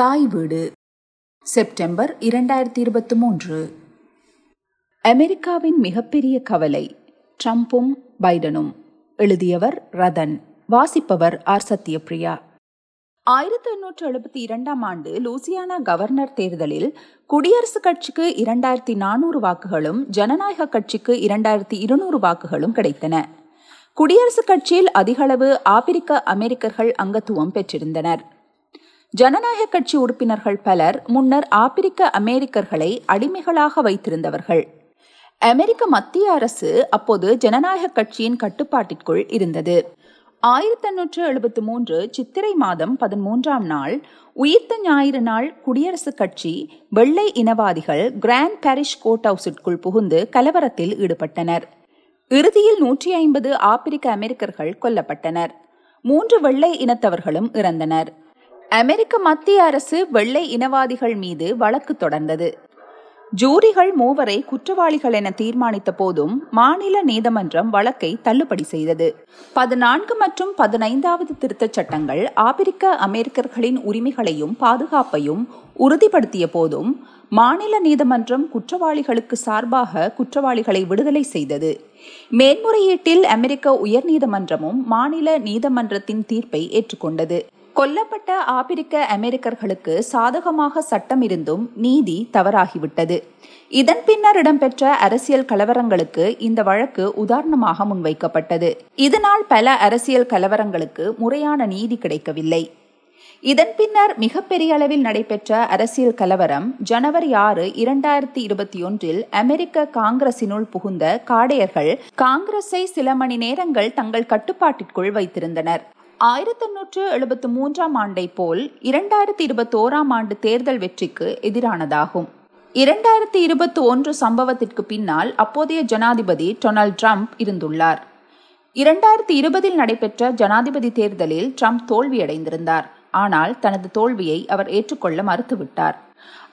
தாய் வீடு. செப்டம்பர் இரண்டாயிரத்தி இருபத்தி மூன்று. அமெரிக்காவின் மிகப்பெரிய கவலை ட்ரம்பும் பைடனும். எழுதியவர் ரதன் வாசிப்பவர் ஆர். சத்யபிரியா ஆயிரத்தி எண்ணூற்று எழுபத்தி இரண்டாம் ஆண்டு லூசியானா கவர்னர் தேர்தலில் குடியரசுக் கட்சிக்கு இரண்டாயிரத்தி நானூறு வாக்குகளும் ஜனநாயக கட்சிக்கு இரண்டாயிரத்தி இருநூறு வாக்குகளும் கிடைத்தன. குடியரசுக் கட்சியில் அதிகளவு ஆப்பிரிக்க அமெரிக்கர்கள் அங்கத்துவம் பெற்றிருந்தனர். ஜனநாயக கட்சி உறுப்பினர்கள் பலர் முன்னர் ஆப்பிரிக்க அமெரிக்கர்களை அடிமைகளாக வைத்திருந்தவர்கள். அமெரிக்க மத்திய அரசு அப்போது ஜனநாயக கட்சியின் கட்டுப்பாட்டிற்குள் இருந்தது. ஆயிரத்தி எண்ணூற்று எழுபத்தி மூன்று சித்திரை மாதம் பதிமூன்றாம் நாள் உயிர்த்த ஞாயிறு நாள் குடியரசுக் கட்சி வெள்ளை இனவாதிகள் கிராண்ட் பாரிஷ் கோர்ட் ஹவுஸிற்குள் புகுந்து கலவரத்தில் ஈடுபட்டனர். இறுதியில் நூற்றி ஐம்பது ஆப்பிரிக்க அமெரிக்கர்கள் கொல்லப்பட்டனர். மூன்று வெள்ளை இனத்தவர்களும் இறந்தனர். அமெரிக்க மத்திய அரசு வெள்ளை இனவாதிகள் மீது வழக்கு தொடர்ந்தது. ஜூரிகள் மூவரை குற்றவாளிகள் என தீர்மானித்த போதும் மாநில நீதிமன்றம் வழக்கை தள்ளுபடி செய்தது. பதினான்கு மற்றும் பதினைந்தாவது திருத்தச் சட்டங்கள் ஆப்பிரிக்க அமெரிக்கர்களின் உரிமைகளையும் பாதுகாப்பையும் உறுதிப்படுத்திய போதும் மாநில நீதிமன்றம் குற்றவாளிகளுக்கு சார்பாக குற்றவாளிகளை விடுதலை செய்தது. மேன்முறையீட்டில் அமெரிக்க உயர்நீதிமன்றமும் மாநில நீதிமன்றத்தின் தீர்ப்பை ஏற்றுக்கொண்டது. கொல்லப்பட்ட ஆப்பிரிக்க அமெரிக்கர்களுக்கு சாதகமாக சட்டம் இருந்தும் நீதி தவறாகிவிட்டது. இதன் பின்னர் இடம்பெற்ற அரசியல் கலவரங்களுக்கு இந்த வழக்கு உதாரணமாக முன்வைக்கப்பட்டது. இதனால் பல அரசியல் கலவரங்களுக்கு முறையான நீதி கிடைக்கவில்லை. இதன் பின்னர் மிகப்பெரிய அளவில் நடைபெற்ற அரசியல் கலவரம் ஜனவரி ஆறு இரண்டாயிரத்தி இருபத்தி ஒன்றில் அமெரிக்க காங்கிரசினுள் புகுந்த காடையர்கள் காங்கிரஸை சில மணி நேரங்கள் தங்கள் கட்டுப்பாட்டிற்குள் வைத்திருந்தனர். ஆயிரத்தி எண்ணூற்று எழுபத்தி மூன்றாம் ஆண்டை போல் இரண்டாயிரத்தி இருபத்தி ஓராம் ஆண்டு தேர்தல் வெற்றிக்கு எதிரானதாகும். இரண்டாயிரத்தி இருபத்தி ஒன்று சம்பவத்திற்கு பின்னால் அப்போதைய ஜனாதிபதி டொனால்ட் ட்ரம்ப் இருந்துள்ளார். இரண்டாயிரத்தி இருபதில் நடைபெற்ற ஜனாதிபதி தேர்தலில் ட்ரம்ப் தோல்வியடைந்திருந்தார். ஆனால் தனது தோல்வியை அவர் ஏற்றுக்கொள்ள மறுத்துவிட்டார்.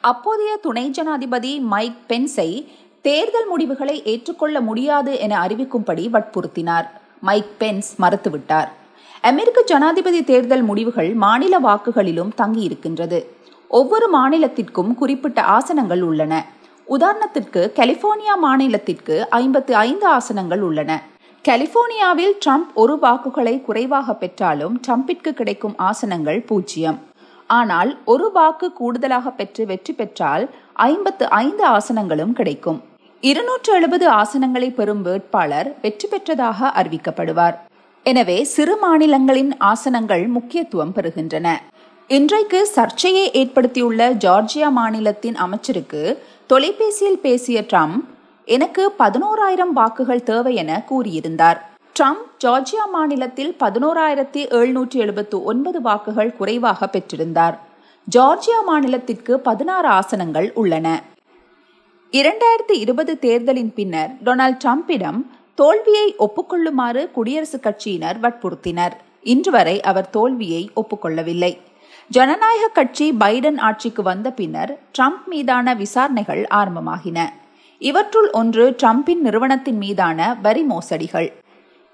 அப்போதைய துணை ஜனாதிபதி மைக் பென்ஸை தேர்தல் முடிவுகளை ஏற்றுக்கொள்ள முடியாது என அறிவிக்கும்படி வற்புறுத்தினார். மைக் பென்ஸ் மறுத்துவிட்டார். அமெரிக்க ஜனாதிபதி தேர்தல் முடிவுகள் மாநில வாக்குகளிலும் தங்கியிருக்கின்றது. ஒவ்வொரு மாநிலத்திற்கும் குறிப்பிட்ட ஆசனங்கள் உள்ளன. உதாரணத்திற்கு கலிபோர்னியா மாநிலத்திற்கு ஐம்பத்தி ஐந்து ஆசனங்கள் உள்ளன. கலிபோர்னியாவில் ட்ரம்ப் ஒரு வாக்குகளை குறைவாக பெற்றாலும் ட்ரம்பிற்கு கிடைக்கும் ஆசனங்கள் பூஜ்ஜியம். ஆனால் ஒரு வாக்கு கூடுதலாக பெற்று வெற்றி பெற்றால் ஐம்பத்து ஐந்து ஆசனங்களும் கிடைக்கும். இருநூற்று எழுபது ஆசனங்களை பெறும் வேட்பாளர் வெற்றி பெற்றதாக அறிவிக்கப்படுவார். எனவே சிறு மாநிலங்களின் ஆசனங்கள் முக்கியத்துவம் பெறுகின்றன. இன்றைக்கு சர்ச்சையை ஏற்படுத்தியுள்ள ஜார்ஜியா மாநிலத்தின் அமைச்சருக்கு தொலைபேசியில் பேசிய ட்ரம்ப் எனக்கு பதினோராயிரம் வாக்குகள் தேவை என கூறியிருந்தார். ட்ரம்ப் ஜார்ஜியா மாநிலத்தில் பதினோராயிரத்தி எழுநூற்றி எழுபத்து ஒன்பது வாக்குகள் குறைவாக பெற்றிருந்தார். ஜார்ஜியா மாநிலத்திற்கு பதினாறு ஆசனங்கள் உள்ளன. இரண்டாயிரத்தி இருபது தேர்தலின் பின்னர் டொனால்ட் ட்ரம்பிடம் தோல்வியை ஒப்புக்கொள்ளுமாறு குடியரசுக் கட்சியினர் வற்புறுத்தினர். இன்று வரை அவர் தோல்வியை ஒப்புக்கொள்ளவில்லை. ஜனநாயக கட்சி பைடன் ஆட்சிக்கு வந்த பின்னர் ட்ரம்ப் மீதான விசாரணைகள் ஆரம்பமாகின. இவற்றுள் ஒன்று ட்ரம்பின் நிறுவனத்தின் மீதான வரி மோசடிகள்.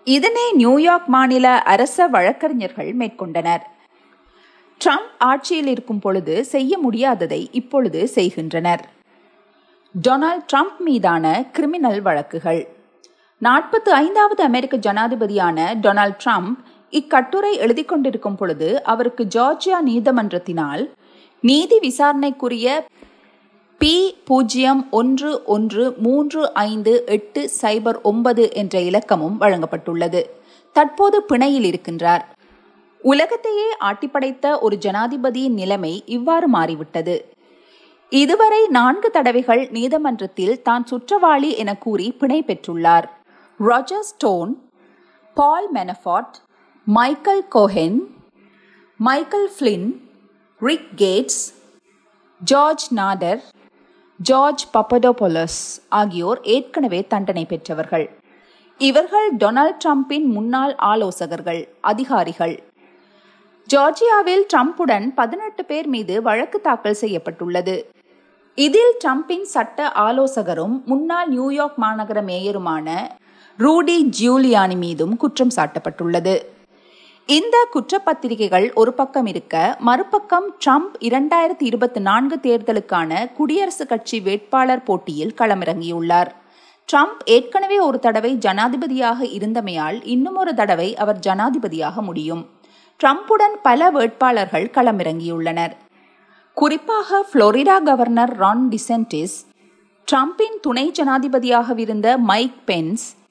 இதனை நியூயார்க் மாநில அரச வழக்கறிஞர்கள் மேற்கொண்டனர். ட்ரம்ப் ஆட்சியில் இருக்கும் பொழுது செய்ய முடியாததை இப்பொழுது செய்கின்றனர். டொனால்ட் ட்ரம்ப் மீதான கிரிமினல் வழக்குகள். நாற்பத்து ஐந்தாவது அமெரிக்க ஜனாதிபதியான டொனால்ட் ட்ரம்ப் இக்கட்டுரை எழுதி கொண்டிருக்கும் பொழுது அவருக்கு ஜார்ஜியா நீதிமன்றத்தினால் நீதி விசாரணைக்குரிய பி பூஜ்ஜியம் ஒன்று ஒன்று மூன்று ஐந்து எட்டு சைபர் ஒன்பது என்ற இலக்கமும் வழங்கப்பட்டுள்ளது. தற்போது பிணையில் இருக்கின்றார். உலகத்தையே ஆட்டிப்படைத்த ஒரு ஜனாதிபதியின் நிலைமை இவ்வாறு மாறிவிட்டது. இதுவரை நான்கு தடவைகள் நீதிமன்றத்தில் தான் சுற்றவாளி என கூறி பிணை பெற்றுள்ளார். Roger Stone Paul Manafort Michael Cohen Michael Flynn Rick Gates George Nader George Papadopoulos ஆகியோர் ஏற்கனவே தண்டனை பெற்றவர்கள். இவர்கள் டொனால்ட் ட்ரம்பின் முன்னாள் ஆலோசகர்கள் அதிகாரிகள். ஜார்ஜியாவில் ட்ரம்புடன் பதினெட்டு பேர் மீது வழக்கு தாக்கல் செய்யப்பட்டுள்ளது. இதில் ட்ரம்பின் சட்ட ஆலோசகரும் முன்னாள் நியூயார்க் மாநகர மேயருமான ரூடி ஜியூலியானி மீதும் குற்றம் சாட்டப்பட்டுள்ளது. இந்த குற்றப்பத்திரிகைகள் ஒரு பக்கம் இருக்க மறுபக்கம் ட்ரம்ப் இரண்டாயிரத்தி இருபத்தி நான்கு தேர்தலுக்கான குடியரசுக் கட்சி வேட்பாளர் போட்டியில் களமிறங்கியுள்ளார். ட்ரம்ப் ஏற்கனவே ஒரு தடவை ஜனாதிபதியாக இருந்தமையால் இன்னும் ஒரு தடவை அவர் ஜனாதிபதியாக முடியும். ட்ரம்புடன் பல வேட்பாளர்கள் களமிறங்கியுள்ளனர். குறிப்பாக புளோரிடா கவர்னர் ரான் டிசென்டிஸ் ட்ரம்பின் துணை ஜனாதிபதியாகவிருந்த மைக் பென்ஸ்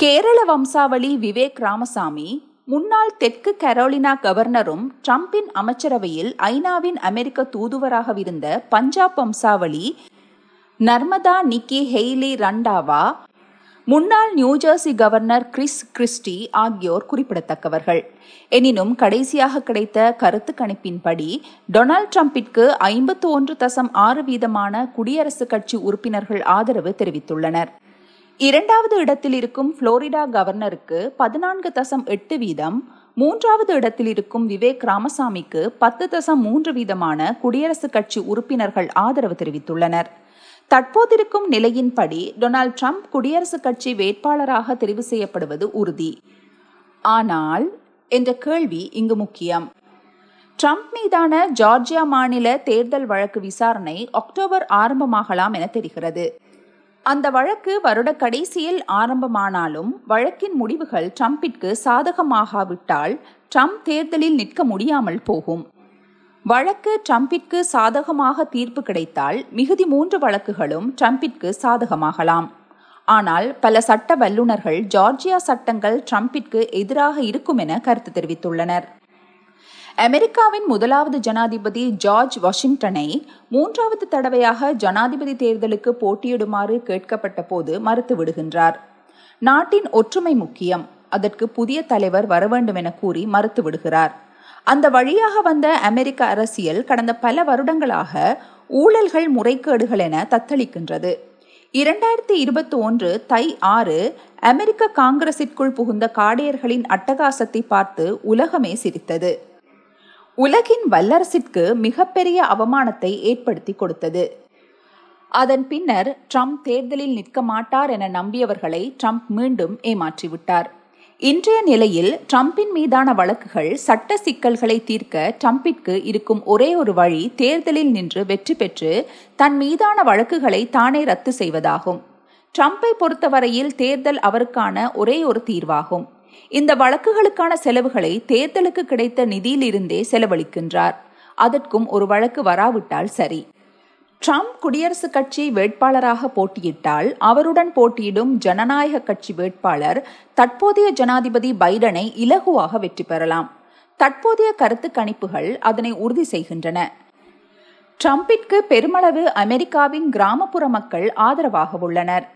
கேரள வம்சாவளி விவேக் ராமசாமி முன்னாள் தெற்கு கரோலினா கவர்னரும் ட்ரம்பின் அமைச்சரவையில் ஐநாவின் அமெரிக்க தூதுவராகவிருந்த பஞ்சாப் வம்சாவளி நர்மதா நிக்கி ஹெய்லி ரண்டாவா முன்னாள் நியூஜெர்சி கவர்னர் கிறிஸ் கிறிஸ்டி ஆகியோர் குறிப்பிடத்தக்கவர்கள். எனினும் கடைசியாக கிடைத்த கருத்து கணிப்பின்படி டொனால்ட் ட்ரம்பிற்கு ஐம்பத்து ஒன்று தசம் ஆறு வீதமான குடியரசுக் கட்சி உறுப்பினர்கள் ஆதரவு தெரிவித்துள்ளனர். இரண்டாவது இடத்தில் இருக்கும் புளோரிடா கவர்னருக்கு பதினான்கு தசம் எட்டு வீதம் மூன்றாவது இடத்தில் இருக்கும் விவேக் ராமசாமிக்கு பத்து தசம் மூன்று வீதமான குடியரசுக் கட்சி உறுப்பினர்கள் ஆதரவு தெரிவித்துள்ளனர். தற்போதிருக்கும் நிலையின்படி டொனால்ட் ட்ரம்ப் குடியரசுக் கட்சி வேட்பாளராக தெரிவு செய்யப்படுவது உறுதி. ஆனால் என்ற கேள்வி இங்கு முக்கியம். ட்ரம்ப் மீதான ஜார்ஜியா மாநில தேர்தல் வழக்கு விசாரணை அக்டோபர் ஆரம்பமாகலாம் என தெரிகிறது. அந்த வழக்கு வருட கடைசியில் ஆரம்பமானாலும் வழக்கின் முடிவுகள் ட்ரம்பிற்கு சாதகமாகாவிட்டால் ட்ரம்ப் தேர்தலில் நிற்க முடியாமல் போகும். வழக்கு ட்ரம்பிற்கு சாதகமாக தீர்ப்பு கிடைத்தால் மிகுதி மூன்று வழக்குகளும் ட்ரம்பிற்கு சாதகமாகலாம். ஆனால் பல சட்ட வல்லுநர்கள் ஜார்ஜியா சட்டங்கள் ட்ரம்பிற்கு எதிராக இருக்கும் என கருத்து தெரிவித்துள்ளனர். அமெரிக்காவின் முதலாவது ஜனாதிபதி ஜார்ஜ் வாஷிங்டனை மூன்றாவது தடவையாக ஜனாதிபதி தேர்தலுக்கு போட்டியிடுமாறு கேட்கப்பட்ட போது மறுத்து விடுகின்றார். நாட்டின் ஒற்றுமை முக்கியம். அதற்கு புதிய தலைவர் வர வேண்டும் என கூறி மறுத்து விடுகிறார். அந்த வழியாக வந்த அமெரிக்க அரசியல் கடந்த பல வருடங்களாக ஊழல்கள் முறைகேடுகள் என தத்தளிக்கின்றது. இரண்டாயிரத்தி இருபத்தி ஒன்று தை ஆறு அமெரிக்க காங்கிரசிற்குள் புகுந்த காடையர்களின் அட்டகாசத்தை பார்த்து உலகமே சிரித்தது. உலகின் வல்லரசிற்கு மிகப்பெரிய அவமானத்தை ஏற்படுத்தி கொடுத்தது. அதன் பின்னர் ட்ரம்ப் தேர்தலில் நிற்க மாட்டார் என நம்பியவர்களை ட்ரம்ப் மீண்டும் ஏமாற்றிவிட்டார். இன்றைய நிலையில் ட்ரம்பின் மீதான வழக்குகள் சட்ட சிக்கல்களை தீர்க்க ட்ரம்பிற்கு இருக்கும் ஒரே ஒரு வழி தேர்தலில் நின்று வெற்றி பெற்று தன் மீதான வழக்குகளை தானே ரத்து செய்வதாகும். ட்ரம்பை பொறுத்தவரையில் தேர்தல் அவருக்கான ஒரே ஒரு தீர்வாகும். இந்த வழக்குகளுக்கான செலவுகளை தேர்தலுக்கு கிடைத்த நிதியிலிருந்தே செலவழிக்கின்றார். அதற்கும் ஒரு வழக்கு வராவிட்டால் சரி. ட்ரம்ப் குடியரசுக் கட்சி வேட்பாளராக போட்டியிட்டால் அவருடன் போட்டியிடும் ஜனநாயக கட்சி வேட்பாளர் தற்போதைய ஜனாதிபதி பைடனை இலகுவாக வெற்றி பெறலாம். தற்போதைய கருத்து கணிப்புகள் அதனை உறுதி செய்கின்றன. ட்ரம்பிற்கு பெருமளவு அமெரிக்காவின் கிராமப்புற மக்கள் ஆதரவாக உள்ளனர்.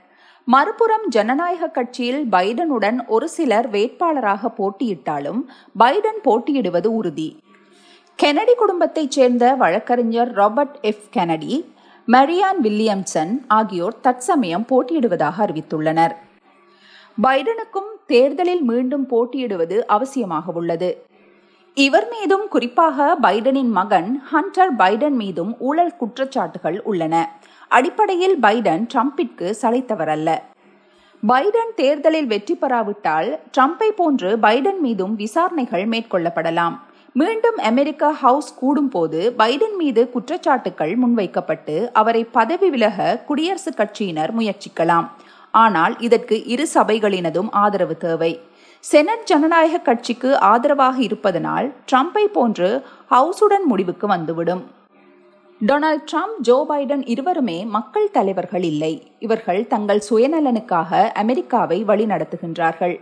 மறுபுறம் ஜனநாயக கட்சியில் பைடனுடன் ஒரு சிலர் வேட்பாளராக போட்டியிட்டாலும் பைடன் போட்டியிடுவது உறுதி. கெனடி குடும்பத்தைச் சேர்ந்த வழக்கறிஞர் Robert F. Kennedy Marianne Williamson ஆகியோர் தற்சமயம் போட்டியிடுவதாக அறிவித்துள்ளனர். பைடனுக்கும் தேர்தலில் மீண்டும் போட்டியிடுவது அவசியமாக உள்ளது. இவர் மீதும் குறிப்பாக பைடனின் மகன் ஹண்டர் பைடன் மீதும் ஊழல் குற்றச்சாட்டுகள் உள்ளன. அடிப்படையில் பைடன் ட்ரம்பிற்கு சளைத்தவரல்ல. பைடன் தேர்தலில் வெற்றி பெறாவிட்டால் ட்ரம்பை போன்று பைடன் மீதும் விசாரணைகள் மேற்கொள்ளப்படலாம். மீண்டும் அமெரிக்க ஹவுஸ் கூடும்போது பைடன் மீது குற்றச்சாட்டுகள் முன்வைக்கப்பட்டு அவரை பதவி விலக குடியரசுக் கட்சியினர் முயற்சிக்கலாம். ஆனால் இதற்கு இரு சபைகளினதும் ஆதரவு தேவை. செனட் ஜனநாயக கட்சிக்கு ஆதரவாக இருப்பதனால் ட்ரம்பை போன்று ஹவுஸுடன் முடிவுக்கு வந்துவிடும். டொனால்ட் ட்ரம்ப் ஜோ பைடன் இருவருமே மக்கள் தலைவர்கள் இல்லை. இவர்கள் தங்கள் சுயநலனுக்காக அமெரிக்காவை வழிநடத்துகின்றார்கள்.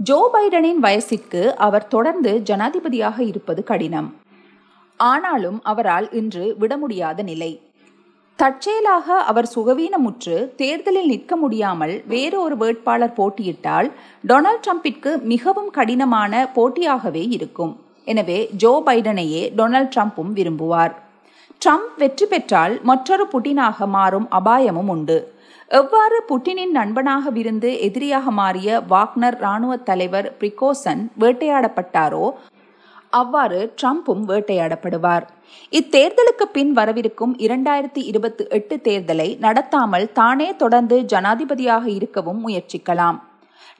ஜோ பைடனின் வயசிற்கு அவர் தொடர்ந்து ஜனாதிபதியாக இருப்பது கடினம். ஆனாலும் அவரால் இன்று விட முடியாத நிலை. தற்செயலாக அவர் சுகவீனமுற்று தேர்தலில் நிற்க முடியாமல் வேறு ஒரு வேட்பாளர் போட்டியிட்டால் டொனால்ட் ட்ரம்பிற்கு மிகவும் கடினமான போட்டியாகவே இருக்கும். எனவே ஜோ பைடனையே டொனால்ட் ட்ரம்ப்பும் விரும்புவார். ட்ரம்ப் வெற்றி பெற்றால் மற்றொரு புட்டினாக மாறும் அபாயமும் உண்டு. எவ்வாறு புட்டினின் நண்பனாக விருந்து எதிரியாக மாறிய வாக்னர் இராணுவ தலைவர் பிரிகோசன் வேட்டையாடப்பட்டாரோ அவ்வாறு ட்ரம்ப்பும் வேட்டையாடப்படுவார். இத்தேர்தலுக்கு பின் வரவிருக்கும் இரண்டாயிரத்தி இருபத்தி எட்டு தேர்தலை நடத்தாமல் தானே தொடர்ந்து ஜனாதிபதியாக இருக்கவும் முயற்சிக்கலாம்.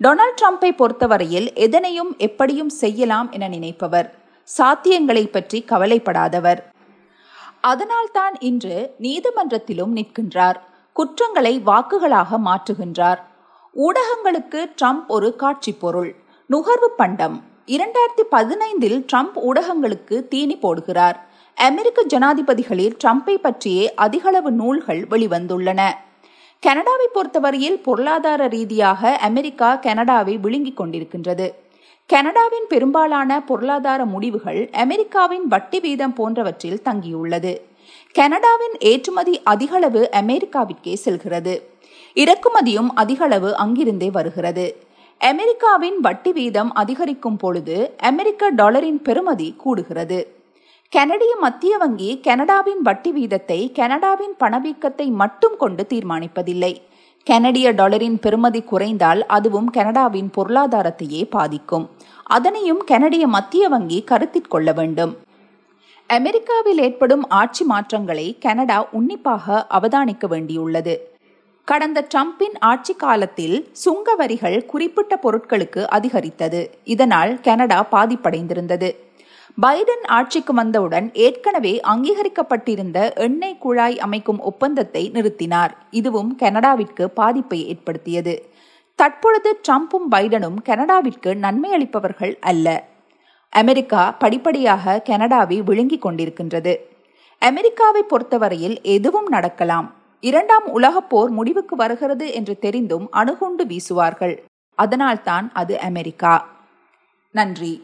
டொனால்ட் ட்ரம்ப்பை பொறுத்தவரையில் எதனையும் எப்படியும் செய்யலாம் என நினைப்பவர். சாத்தியங்களை பற்றி கவலைப்படாதவர். அதனால்தான் இன்று நீதிமன்றத்திலும் நிற்கின்றார். குற்றங்களை வாக்குகளாக மாற்றுகின்றார். ஊடகங்களுக்கு ட்ரம்ப் ஒரு காட்சி பொருள் நுகர்வு பண்டம். இரண்டாயிரத்தி பதினைந்தில் ட்ரம்ப் ஊடகங்களுக்கு தீனி போடுகிறார். அமெரிக்க ஜனாதிபதிகளில் ட்ரம்ப்பை பற்றியே அதிகளவு நூல்கள் வெளிவந்துள்ளன. கனடாவை பொறுத்தவரையில் பொருளாதார ரீதியாக அமெரிக்கா கனடாவை விழுங்கிக் கொண்டிருக்கின்றது. கனடாவின் பெரும்பாலான பொருளாதார முடிவுகள் அமெரிக்காவின் வட்டி வீதம் போன்றவற்றில் தங்கியுள்ளது. கனடாவின் ஏற்றுமதி அதிகளவு அமெரிக்காவிற்கே செல்கிறது. இறக்குமதியும் அதிகளவு அங்கிருந்தே வருகிறது. அமெரிக்காவின் வட்டி வீதம் அதிகரிக்கும் பொழுது அமெரிக்க டாலரின் பெறுமதி கூடுகிறது. கனடிய மத்திய வங்கி கனடாவின் வட்டி வீதத்தை கனடாவின் பணவீக்கத்தை மட்டும் கொண்டு தீர்மானிப்பதில்லை. கனடிய டாலரின் பெறுமதி குறைந்தால் அதுவும் கனடாவின் பொருளாதாரத்தையே பாதிக்கும். அதனையும் கனடிய மத்திய வங்கி கருத்தில் கொள்ள வேண்டும். அமெரிக்காவில் ஏற்படும் ஆட்சி மாற்றங்களை கனடா உன்னிப்பாக அவதானிக்க வேண்டியுள்ளது. கடந்த டிரம்பின் ஆட்சி காலத்தில் சுங்க வரிகள் குறிப்பிட்ட பொருட்களுக்கு அதிகரித்தது. இதனால் கனடா பாதிப்படைந்திருந்தது. பைடன் ஆட்சிக்கு வந்தவுடன் ஏற்கனவே அங்கீகரிக்கப்பட்டிருந்த எண்ணெய் குழாய் அமைக்கும் ஒப்பந்தத்தை நிறுத்தினார். இதுவும் கனடாவிற்கு பாதிப்பை ஏற்படுத்தியது. தற்பொழுது ட்ரம்ப்பும் பைடனும் கனடாவிற்கு நன்மை அளிப்பவர்கள் அல்ல. அமெரிக்கா படிப்படியாக கனடாவை விழுங்கிக் கொண்டிருக்கின்றது. அமெரிக்காவை பொறுத்தவரையில் எதுவும் நடக்கலாம். இரண்டாம் உலகப் போர் முடிவுக்கு வருகிறது என்று தெரிந்தும் அணுகுண்டு வீசுவார்கள். அதனால்தான் அது அமெரிக்கா. நன்றி.